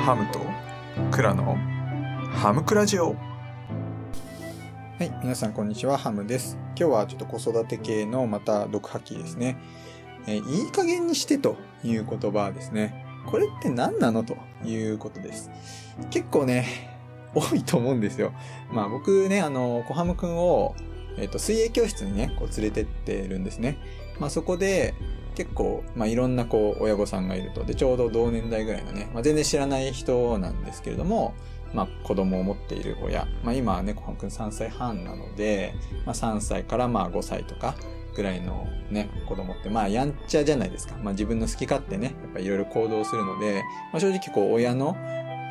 ハムとクラのハムクラジオはい、皆さんこんにちは、ハムです。今日はちょっと子育て系のまた読破記ですね。えーいい加減にしてという言葉ですね。これって何なのということです。結構ね、多いと思うんですよ。まあ僕ね、あの、小ハムくんを、えっ、と、水泳教室にね、こう連れてってるんですね。まあそこで、結構、まあいろんなこう、親御さんがいると。で、ちょうど同年代ぐらいのね、まあ全然知らない人なんですけれども、まあ子供を持っている親。まあ今はね、小ハムくん3歳半なので、まあ3歳からまあ5歳とかぐらいのね、子供って、まあやんちゃじゃないですか。まあ自分の好き勝手ね、やっぱいろいろ行動するので、まあ正直こう親の、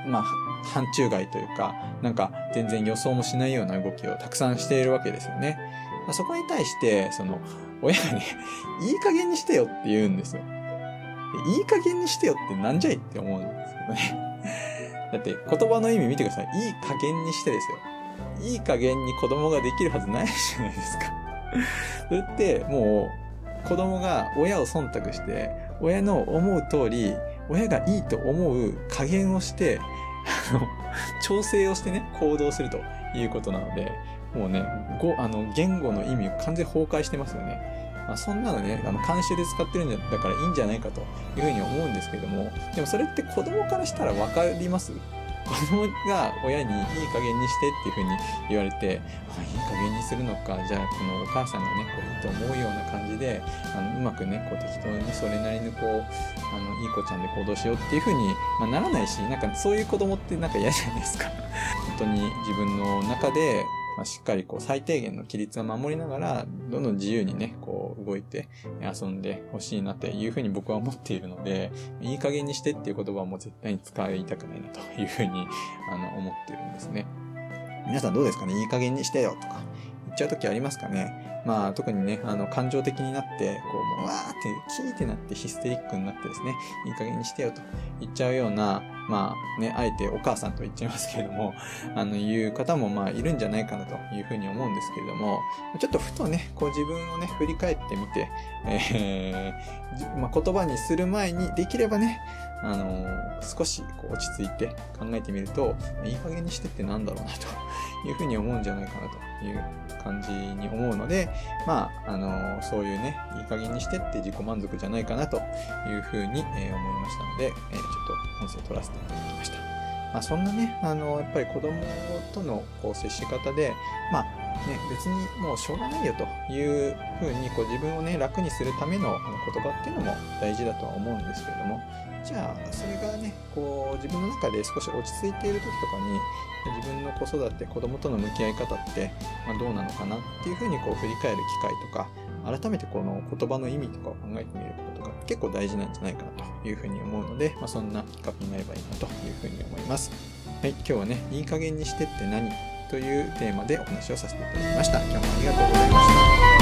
まあ、範疇外というか、なんか全然予想もしないような動きをたくさんしているわけですよね。まあ、そこに対して、その、親がね、いい加減にしてよって言うんですよ。いい加減にしてよってなんじゃいって思うんですけどね。だって言葉の意味見てください。いい加減にしてですよ。いい加減に子供ができるはずないじゃないですか。それってもう子供が親を忖度して、親の思う通り、親がいいと思う加減をして、あの、調整をしてね、行動するということなので、もうね、語、あの、言語の意味を完全崩壊してますよね。まあ、そんなのね、あの、慣習で使ってるんだからいいんじゃないかというふうに思うんですけども、でもそれって子供からしたらわかります？子供が親にいい加減にしてっていうふうに言われて、あいい加減にするのか、じゃあこのお母さんがね、こういいと思うような感じで、あの、うまくね、こう適当にそれなりにこう、あの、いい子ちゃんで行動しようっていうふうに、まあ、ならないし、なんかそういう子供ってなんか嫌じゃないですか。本当に自分の中で、まあ、しっかりこう最低限の規律を守りながら、どんどん自由にね、こう動いて遊んでほしいなっていうふうに僕は思っているので、いい加減にしてっていう言葉はもう絶対に使いたくないなというふうに、あの、思ってるんですね。皆さんどうですかね？いい加減にしてよとか言っちゃう時ありますかね。まあ特にね、あの感情的になって、こう、もうわーって、キーってなってヒステリックになってですね、いい加減にしてよと言っちゃうような、まあね、あえてお母さんと言っちゃいますけれども、あの、いう方もまあいるんじゃないかなというふうに思うんですけれども、ちょっとふとね、こう自分をね、振り返ってみて、えーまあ、言葉にする前にできればね、あのー少しこう落ち着いて考えてみると、いい加減にしてってなんだろうなというふうに思うんじゃないかなという感じに思うので、まあ、あのそういうね、いい加減にしてって自己満足じゃないかなというふうに、え思いましたので、えちょっと音声取らせていただきました。まあ、そんなね、あの、やっぱり子供とのこう接し方で、まあ、ね、別にもうしょうがないよというふうにこう自分をね、楽にするための言葉っていうのも大事だとは思うんですけれども、じゃあ、それがね、こう自分の中で少し落ち着いている時とかに、自分の子育て、子供との向き合い方って、ま、どうなのかなっていうふうにこう振り返る機会とか、改めてこの言葉の意味とかを考えてみることが結構大事なんじゃないかなというふうに思うので、まあ、そんな企画になればいいなというふうに思います。はい、今日はね、いい加減にしてって何というテーマでお話をさせていただきました。今日もありがとうございました。